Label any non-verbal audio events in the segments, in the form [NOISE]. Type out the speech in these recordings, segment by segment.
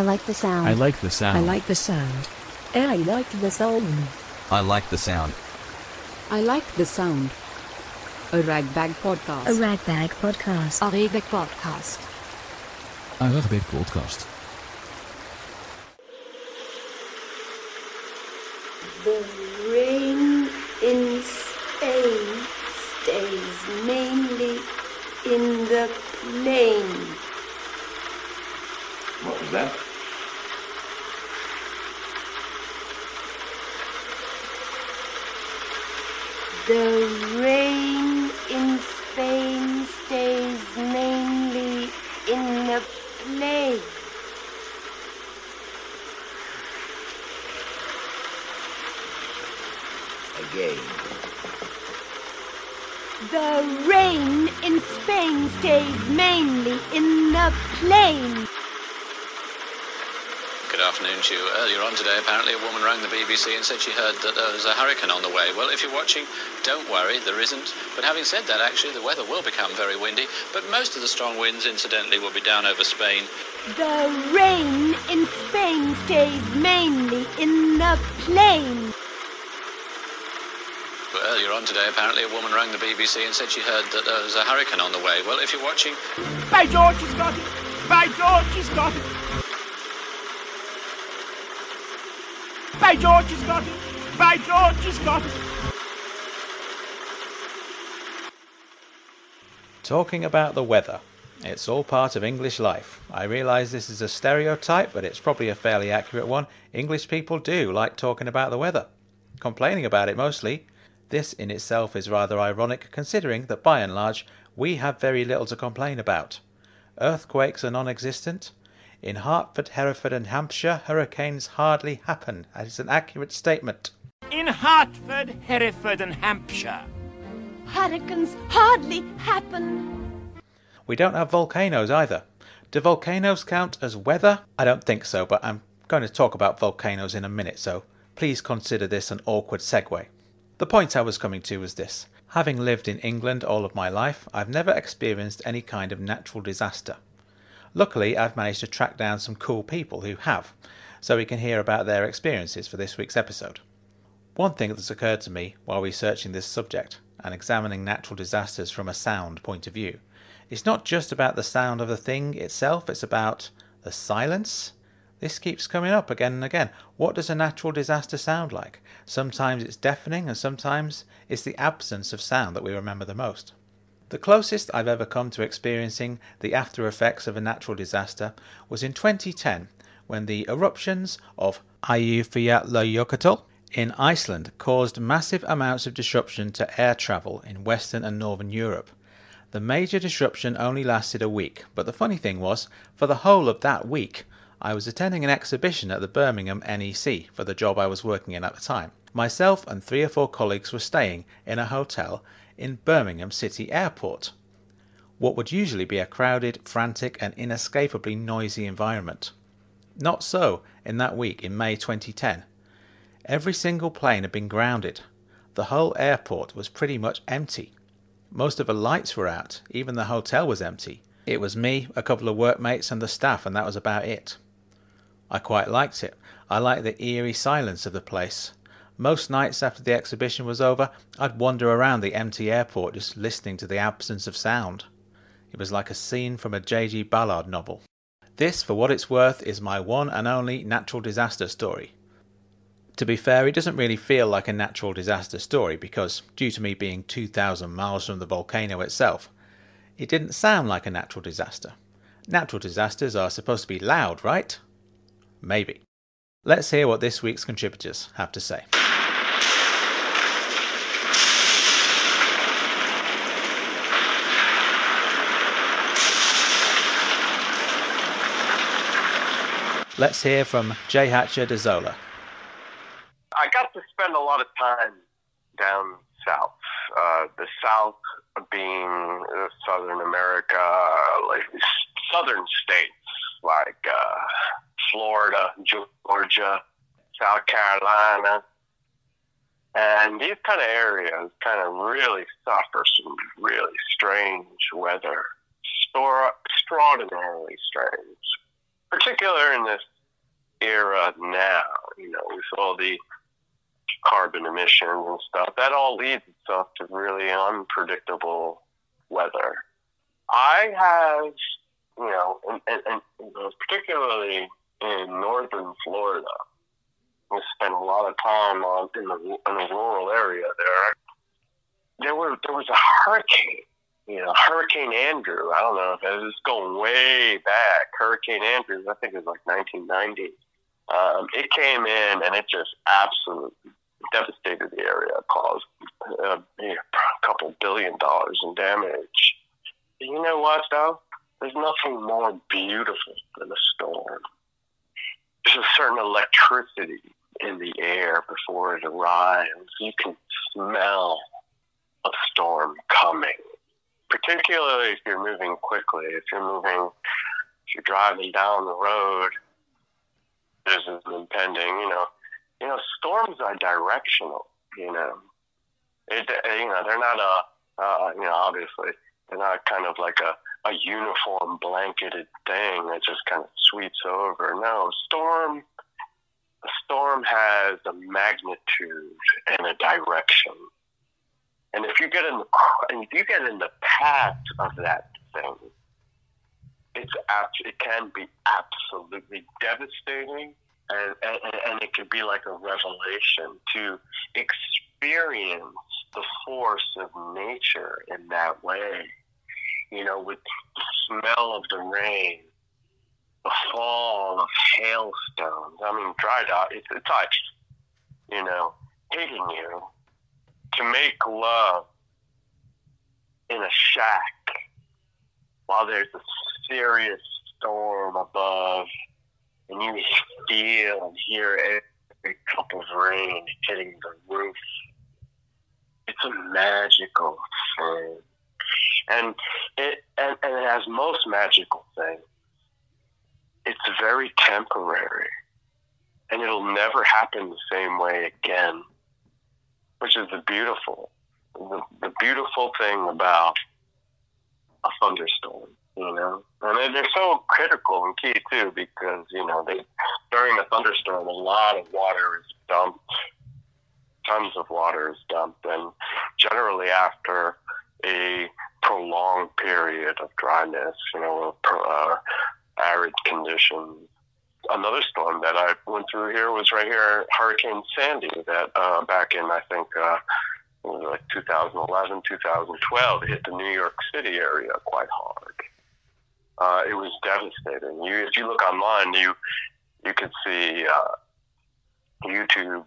I like the sound. I like the sound. I like the sound. I like the sound. I like the sound. I like the sound. A ragbag podcast. A ragbag podcast. A ragbag podcast. Een Rugbeek podcast. The rain in Spain stays mainly in the plain. What was that? The rain in Spain stays mainly in the plain. Again. The rain in Spain stays mainly in the plain. Good afternoon to you. Earlier on today, apparently, a woman rang the BBC and said she heard that there was a hurricane on the way. Well, if you're watching, don't worry, there isn't. But having said that, actually, the weather will become very windy, but most of the strong winds, incidentally, will be down over Spain. The rain in Spain stays mainly in the plain. But earlier on today, apparently, a woman rang the BBC and said she heard that there was a hurricane on the way. Well, if you're watching, By George, he's got it! By George, he's got it! By George, he's got it! By George, he's got it! Talking about the weather. It's all part of English life. I realise this is a stereotype, but it's probably a fairly accurate one. English people do like talking about the weather, complaining about it mostly. This in itself is rather ironic considering that by and large we have very little to complain about. Earthquakes are non existent. In Hartford, Hereford, and Hampshire, hurricanes hardly happen. That is an accurate statement. In Hartford, Hereford, and Hampshire. Hurricanes hardly happen. We don't have volcanoes either. Do volcanoes count as weather? I don't think so, but I'm going to talk about volcanoes in a minute, so please consider this an awkward segue. The point I was coming to was this. Having lived in England all of my life, I've never experienced any kind of natural disaster. Luckily, I've managed to track down some cool people who have, so we can hear about their experiences for this week's episode. One thing that's occurred to me while researching this subject and examining natural disasters from a sound point of view it's not just about the sound of the thing itself, it's about the silence. This keeps coming up again and again. What does a natural disaster sound like? Sometimes it's deafening, and sometimes it's the absence of sound that we remember the most. The closest I've ever come to experiencing the after effects of a natural disaster was in 2010 when the eruptions of Eyjafjallajökull in Iceland caused massive amounts of disruption to air travel in Western and Northern Europe. The major disruption only lasted a week, but the funny thing was, for the whole of that week, I was attending an exhibition at the Birmingham NEC for the job I was working in at the time. Myself and three or four colleagues were staying in a hotel in Birmingham City Airport. What would usually be a crowded, frantic, and inescapably noisy environment. Not so in that week in May 2010. Every single plane had been grounded. The whole airport was pretty much empty. Most of the lights were out, even the hotel was empty. It was me, a couple of workmates, and the staff, and that was about it. I quite liked it. I liked the eerie silence of the place. Most nights after the exhibition was over, I'd wander around the empty airport just listening to the absence of sound. It was like a scene from a J.G. Ballard novel. This, for what it's worth, is my one and only natural disaster story. To be fair, it doesn't really feel like a natural disaster story because, due to me being 2,000 miles from the volcano itself, it didn't sound like a natural disaster. Natural disasters are supposed to be loud, right? Maybe. Let's hear what this week's contributors have to say. Let's hear from Jay Hatcher-Dezola. I got to spend a lot of time down south. Uh, the South being uh, Southern America, like southern states like uh, Florida, Georgia, South Carolina. And these kind of areas kind of really suffer some really strange weather. Extraordinarily strange. particular in this era now, you know, with all the carbon emissions and stuff, that all leads itself to really unpredictable weather. I have, you know, and, and, and particularly in northern Florida, we spent a lot of time on in the in the rural area there. There were there was a hurricane, you know, Hurricane Andrew. I don't know if it was going way back. Hurricane Andrew, I think it was like 1990. Um, it came in and it just absolutely devastated the area, caused uh, a couple billion dollars in damage. You know what, though? There's nothing more beautiful than a storm. There's a certain electricity in the air before it arrives. You can smell a storm coming, particularly if you're moving quickly. If you're moving, if you're driving down the road, there's an impending, you know, you know, storms are directional, you know. It, you know, they're not a, uh, you know, obviously, they're not kind of like a, a uniform blanketed thing that just kind of sweeps over. No, storm a storm has a magnitude and a direction. And if you get in the if you get in the path of that thing, it's it can be absolutely devastating, and, and, and it can be like a revelation to experience the force of nature in that way. You know, with the smell of the rain, the fall of hailstones. I mean, dry dot, it's, it's like, you know, hitting you to make love in a shack while there's a serious storm above and you feel and hear every cup of rain hitting the roof. It's a magical thing. And it and, and has most magical things it's very temporary and it'll never happen the same way again, which is the beautiful, the, the beautiful thing about a thunderstorm, you know. And they're so critical and key too because you know they during a thunderstorm a lot of water is dumped, tons of water is dumped, and generally after a prolonged period of dryness, you know, uh, arid conditions. Another storm that I went through here was right here, Hurricane Sandy, that uh, back in, I think, uh, it was like 2011, 2012, hit the New York City area quite hard. Uh, it was devastating. You, if you look online, you you could see uh, YouTube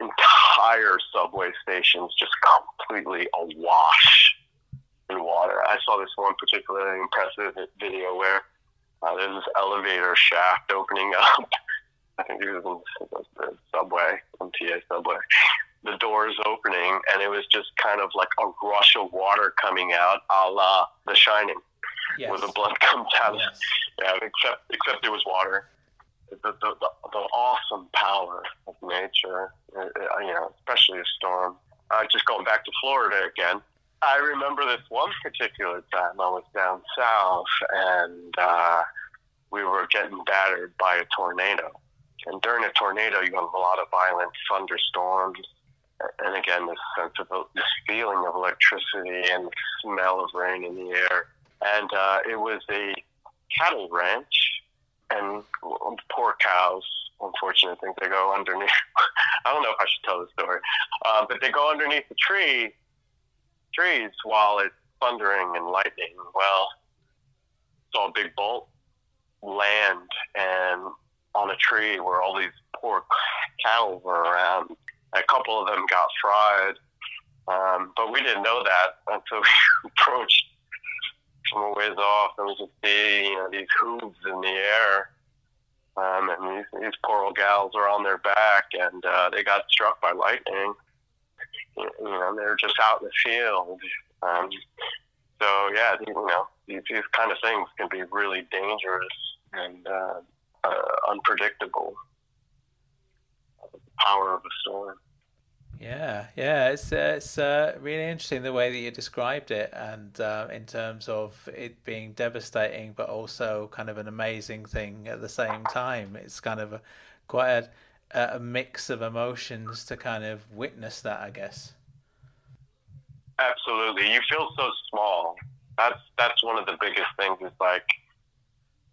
entire subway stations just completely awash in water. I saw this one particularly impressive video where uh, there's this elevator shaft opening up. [LAUGHS] I think it was the subway, MTA subway. The doors opening, and it was just kind of like a rush of water coming out, a la The Shining, yes. where the blood comes out. Yes. Yeah, except except it was water. The, the, the, the awesome power of nature, uh, uh, you know, especially a storm. Uh, just going back to Florida again, I remember this one particular time I was down south and uh, we were getting battered by a tornado. And during a tornado, you have a lot of violent thunderstorms. And again, this sense of this feeling of electricity and the smell of rain in the air. And uh, it was a cattle ranch, and poor cows unfortunate thing. They go underneath. [LAUGHS] I don't know if I should tell the story, uh, but they go underneath the tree trees while it's thundering and lightning. Well, saw a big bolt land and on a tree where all these poor cattle were around. A couple of them got fried, um, but we didn't know that until we [LAUGHS] approached from a ways off and we could see you know these hooves in the air. Um, and these, these poor old gals are on their back, and uh, they got struck by lightning you know, they're just out in the field. Um, so yeah, you know, these, these kind of things can be really dangerous and uh, uh, unpredictable. The power of a storm. Yeah, yeah, it's uh, it's uh, really interesting the way that you described it, and uh, in terms of it being devastating, but also kind of an amazing thing at the same time. It's kind of a, quite a, a mix of emotions to kind of witness that, I guess. Absolutely, you feel so small. That's that's one of the biggest things. Is like,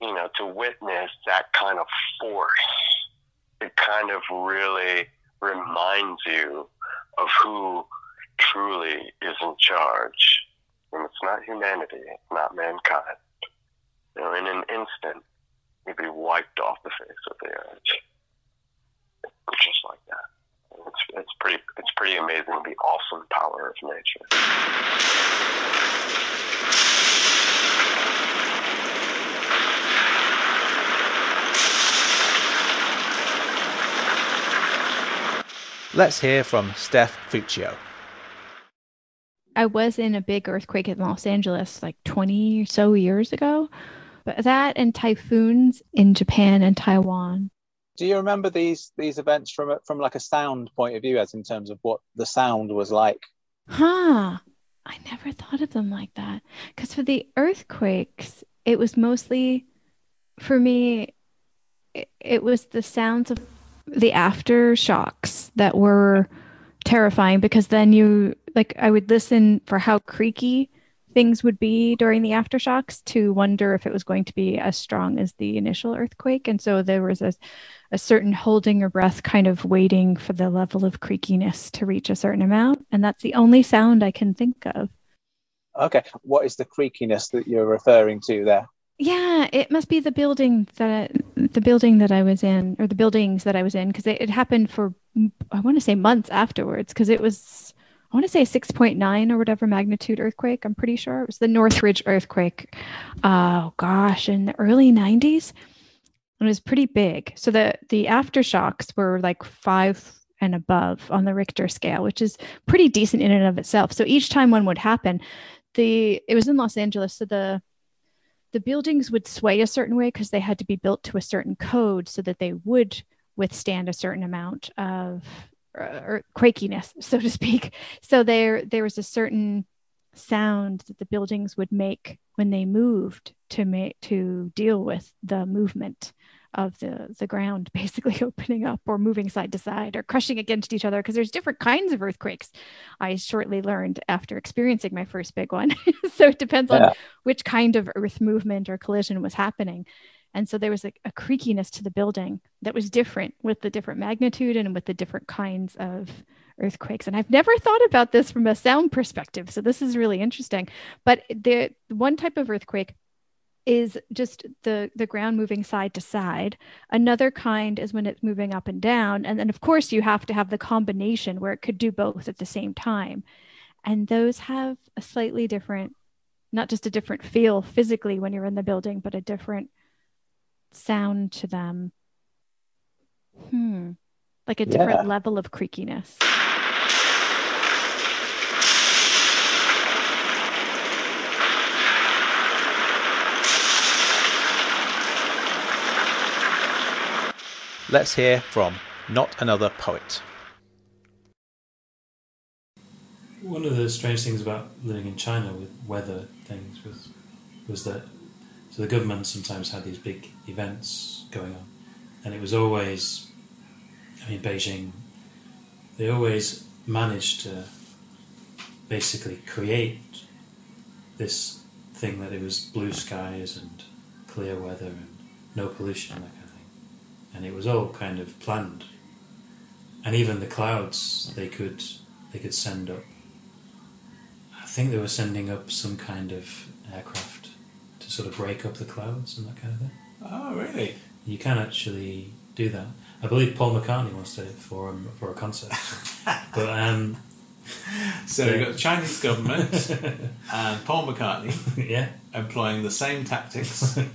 you know, to witness that kind of force. It kind of really reminds you of who truly is in charge. And it's not humanity, it's not mankind. You know, in an instant, you'd be wiped off the face of the earth. Just like that. It's, it's pretty it's pretty amazing the awesome power of nature. Let's hear from Steph Fuccio. I was in a big earthquake in Los Angeles like 20 or so years ago. But that and typhoons in Japan and Taiwan. Do you remember these these events from from like a sound point of view, as in terms of what the sound was like? Huh. I never thought of them like that. Because for the earthquakes, it was mostly, for me, it, it was the sounds of the aftershocks that were terrifying because then you, like, I would listen for how creaky things would be during the aftershocks to wonder if it was going to be as strong as the initial earthquake. And so there was a, a certain holding your breath, kind of waiting for the level of creakiness to reach a certain amount. And that's the only sound I can think of. Okay, what is the creakiness that you're referring to there? Yeah, it must be the building that the building that I was in, or the buildings that I was in, because it, it happened for I want to say months afterwards, because it was I want to say 6.9 or whatever magnitude earthquake. I'm pretty sure it was the Northridge earthquake. Oh gosh, in the early 90s. It was pretty big. So the the aftershocks were like five and above on the Richter scale, which is pretty decent in and of itself. So each time one would happen, the it was in Los Angeles, so the the buildings would sway a certain way because they had to be built to a certain code so that they would withstand a certain amount of uh, or quakiness, [LAUGHS] so to speak. So there there was a certain sound that the buildings would make when they moved to make to deal with the movement of the the ground [LAUGHS] basically opening up or moving side to side or crushing against each other because there's different kinds of earthquakes i shortly learned after experiencing my first big one. [LAUGHS] So it depends Yeah. on which kind of earth movement or collision was happening. And so there was a, a creakiness to the building that was different with the different magnitude and with the different kinds of earthquakes. And i've never thought about this from a sound perspective so this is really interesting. But the one type of earthquake is just the the ground moving side to side. Another kind is when it's moving up and down and then of course you have to have the combination where it could do both at the same time. And those have a slightly different not just a different feel physically when you're in the building but a different sound to them. Hmm. Like a different Yeah. level of creakiness Let's hear from Not Another Poet. One of the strange things about living in China with weather things was was that so the government sometimes had these big events going on, and it was always, I mean, Beijing. They always managed to basically create this thing that it was blue skies and clear weather and no pollution that and it was all kind of planned. And even the clouds, they could they could send up I think they were sending up some kind of aircraft to sort of break up the clouds and that kind of thing. Oh, really? You can actually do that. I believe Paul McCartney wants to for um, for a concert. [LAUGHS] but um, So Yeah. we've got the Chinese government [LAUGHS] and Paul McCartney yeah, employing the same tactics. [LAUGHS]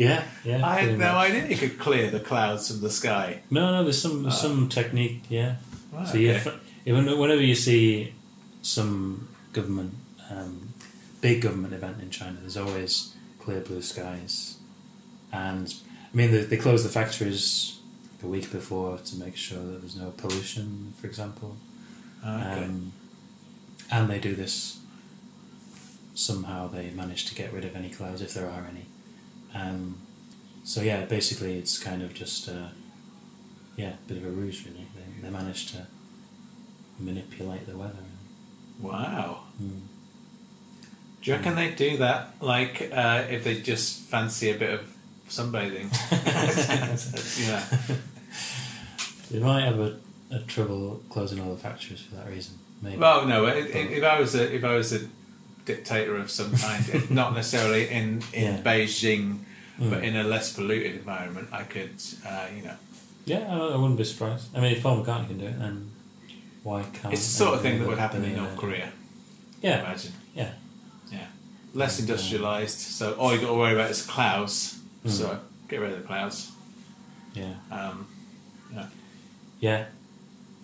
yeah, yeah. I had no much. idea you could clear the clouds from the sky. No, no. There's some there's some technique. Yeah. Right, so okay. even whenever you see some government, um, big government event in China, there's always clear blue skies, and I mean they, they close the factories a week before to make sure that there's no pollution, for example. Okay. Um, and they do this somehow they manage to get rid of any clouds if there are any. Um, so yeah, basically it's kind of just uh, yeah, a bit of a ruse really. They, they manage to manipulate the weather. Wow. Mm. Do you reckon they do that? Like uh, if they just fancy a bit of sunbathing? [LAUGHS] yeah. They might have a, a trouble closing all the factories for that reason. Maybe. Well, no. If I was a if I was a dictator of some kind, not necessarily in in Yeah. Beijing, but Mm. in a less polluted environment, I could, uh, you know. Yeah, I, I wouldn't be surprised. I mean, if Paul McCartney can do it, then why can't? It's the sort of thing that would happen in North? Korea. Yeah. I imagine. Yeah. Yeah. Less And, uh, industrialised, so all you got to worry about is clouds. Mm. So get rid of the clouds. Yeah. Um, yeah. Yeah.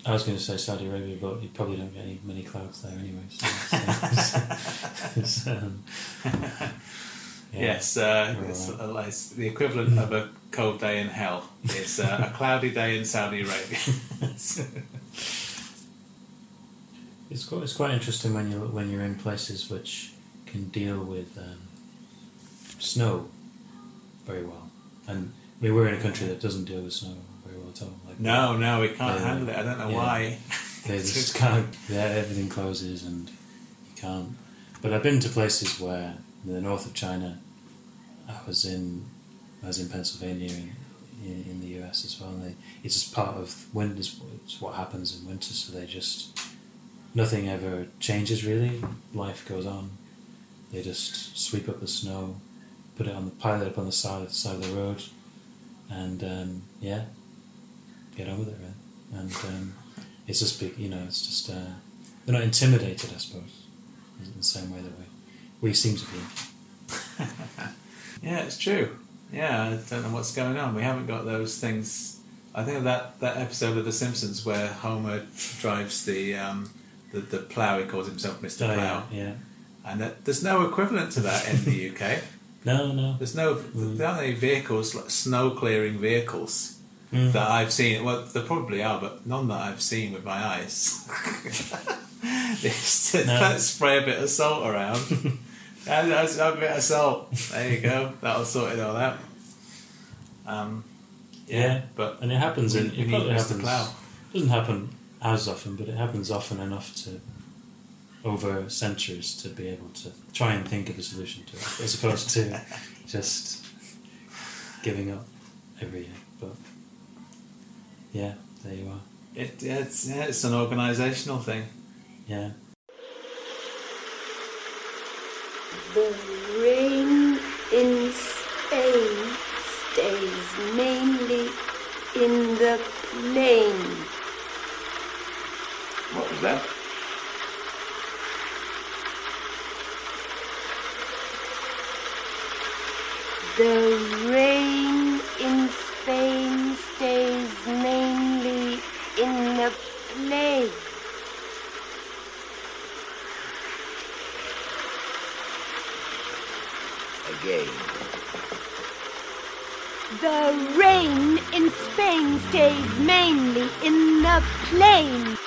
I was going to say Saudi Arabia, but you probably don't get any many clouds there anyway. So it's, [LAUGHS] it's, um, yeah. Yes, uh, it's, uh, it's the equivalent of a cold day in hell. It's uh, a cloudy day in Saudi Arabia. [LAUGHS] It's quite, it's quite interesting when you when you're in places which can deal with um, snow very well, and I mean we're in a country that doesn't deal with snow very well at all. Like No, no, we can't they- handle it. I don't know why. They [LAUGHS] just can't. Yeah, everything closes and you can't. But I've been to places where in the north of China, I was in I was in Pennsylvania in, in, in the US as well. And they, it's just part of winter. It's it's what happens in winter. So they just nothing ever changes really. Life goes on. They just sweep up the snow, put it on the pile it up on the side side of the road, and um, yeah, get on with it. Right? And um, it's just big. You know, it's just uh, they're not intimidated. I suppose in the same way that we we seem to be. [LAUGHS] Yeah, it's true. Yeah, I don't know what's going on. We haven't got those things. I think of that that episode of The Simpsons where Homer drives the um, the, the plough. He calls himself Mister Oh, Plough. yeah, yeah. And that, there's no equivalent to that in the UK. [LAUGHS] No, no. There's no there aren't any vehicles like snow clearing vehicles Mm. that I've seen. Well, there probably are, but none that I've seen with my eyes. [LAUGHS] just, No. [LAUGHS] let's spray a bit of salt around. [LAUGHS] and that's a bit of salt. There you go. That'll sort it all out. Um, Yeah, but and it happens in. It probably happens. Plough. Doesn't happen as often, but it happens often enough to over centuries to be able to try and think of a solution to it, as opposed to just giving up every year. But yeah, there you are. It, it's yeah, it's an organisational thing. Yeah. The rain in Spain stays mainly in the plain. What was that? The rain in Spain stays mainly in the plain. Again. The rain in Spain stays mainly in the plain.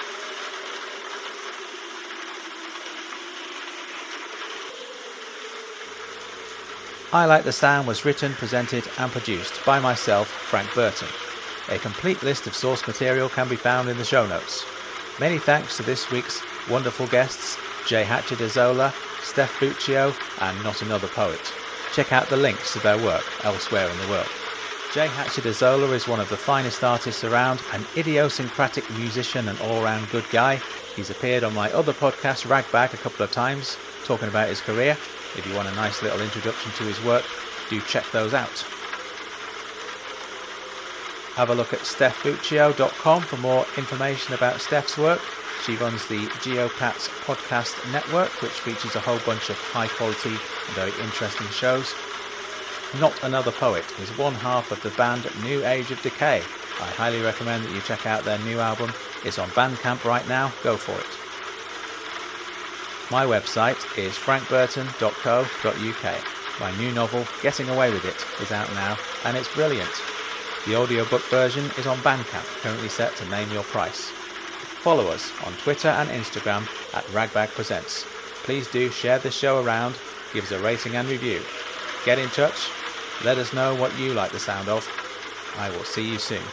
I Like the Sound was written, presented, and produced by myself, Frank Burton. A complete list of source material can be found in the show notes. Many thanks to this week's wonderful guests, Jay Hatcher-Dezola, Steph Fuccio, and Not Another Poet. Check out the links to their work elsewhere in the world. Jay Hatcher-Dezola is one of the finest artists around, an idiosyncratic musician and all-round good guy. He's appeared on my other podcast, Ragbag, a couple of times, talking about his career. If you want a nice little introduction to his work, do check those out. Have a look at stephfuccio.com for more information about Steph's work. She runs the Geopats podcast network, which features a whole bunch of high quality and very interesting shows. Not Another Poet is one half of the band New Age of Decay. I highly recommend that you check out their new album. It's on Bandcamp right now. Go for it. My website is frankburton.co.uk. My new novel, Getting Away with It, is out now and it's brilliant. The audiobook version is on Bandcamp, currently set to name your price. Follow us on Twitter and Instagram at Ragbag Presents. Please do share this show around, give us a rating and review. Get in touch let us know what you like the sound of. I will see you soon.